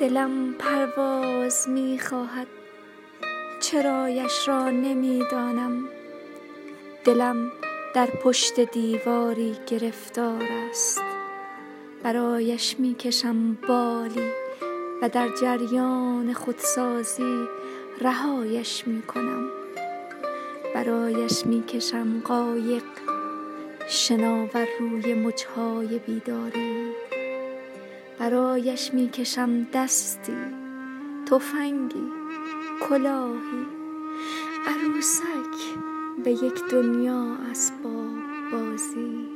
دلم پرواز می خواهد چرایش را نمی دانم دلم در پشت دیواری گرفتار است. برایش می کشم بالی و در جریان خودسازی رهایش می کنم برایش می کشم قایق شناور روی مجهای بیداری. برایش می کشم دستی تفنگی کلاهی. عروسک به یک دنیا اسباب بازی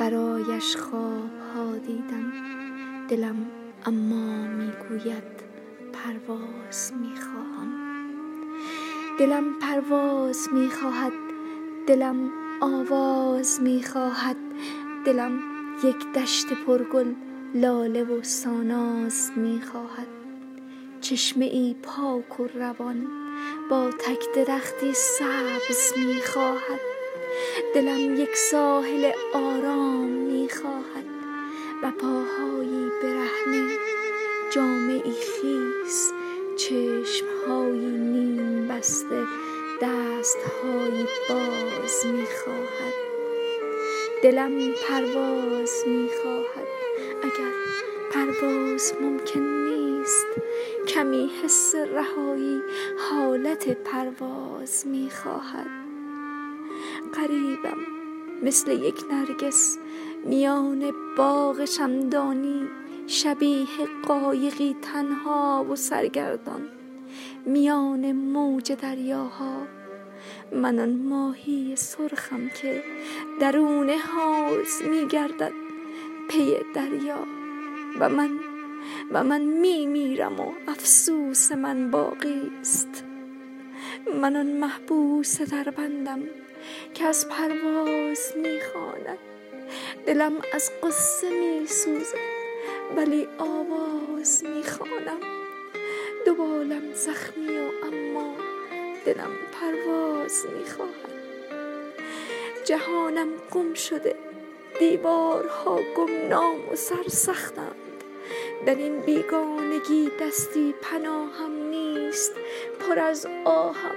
برایش خواب ها دیدم. دلم اما می‌گوید پرواز می‌خواهم. دلم پرواز می‌خواهد دلم آواز می‌خواهد. دلم یک دشت پرگل لاله و ساناز می‌خواهد چشمه ای پاک و روان با تک درختی سبز می‌خواهد دلم یک ساحل آرام می‌خواهد و پاهایی برهنه جامه ای خیس چشمهایی نیم بسته دستهایی باز می‌خواهد دلم پرواز می‌خواهد. اگر پرواز ممکن نیست کمی حس رهایی حالت پرواز می‌خواهد. غریبم مثل یک نرگس میان باغ شمدانی شبیه قایقی تنها و سرگردان. میان موج دریاها من آن ماهی سرخم که درون حوض میگردد پی دریا. و من و من می میرم و افسوس من باقی است. من آن محبوس در بندم که از پرواز می‌خواند. دلم از قصه میسوزد ولی آواز می‌خوانم. دو بالم زخمی و اما دلم پرواز می‌خواهد. جهانم گم شده. دیوارها گمنام و سرسختند. در این بیگانگی دستی پناهم نیست. پر از آهم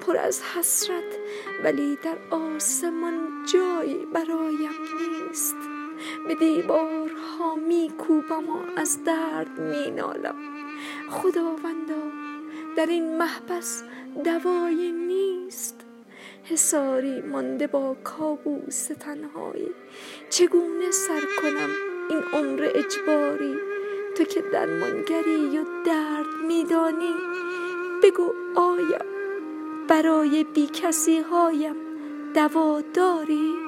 پر از حسرت ولی در آسمان جایی برایم نیست. به دیوارها میکوبم و از درد مینالم. خداوندا در این محبس دوایی نیست. حساری مانده با کابوس تنهایی. چگونه سر کنم این عمر اجباری؟ تو که درمانگری و درد میدانی؟ بگو آیا برای بی کسی هایم دوا داری؟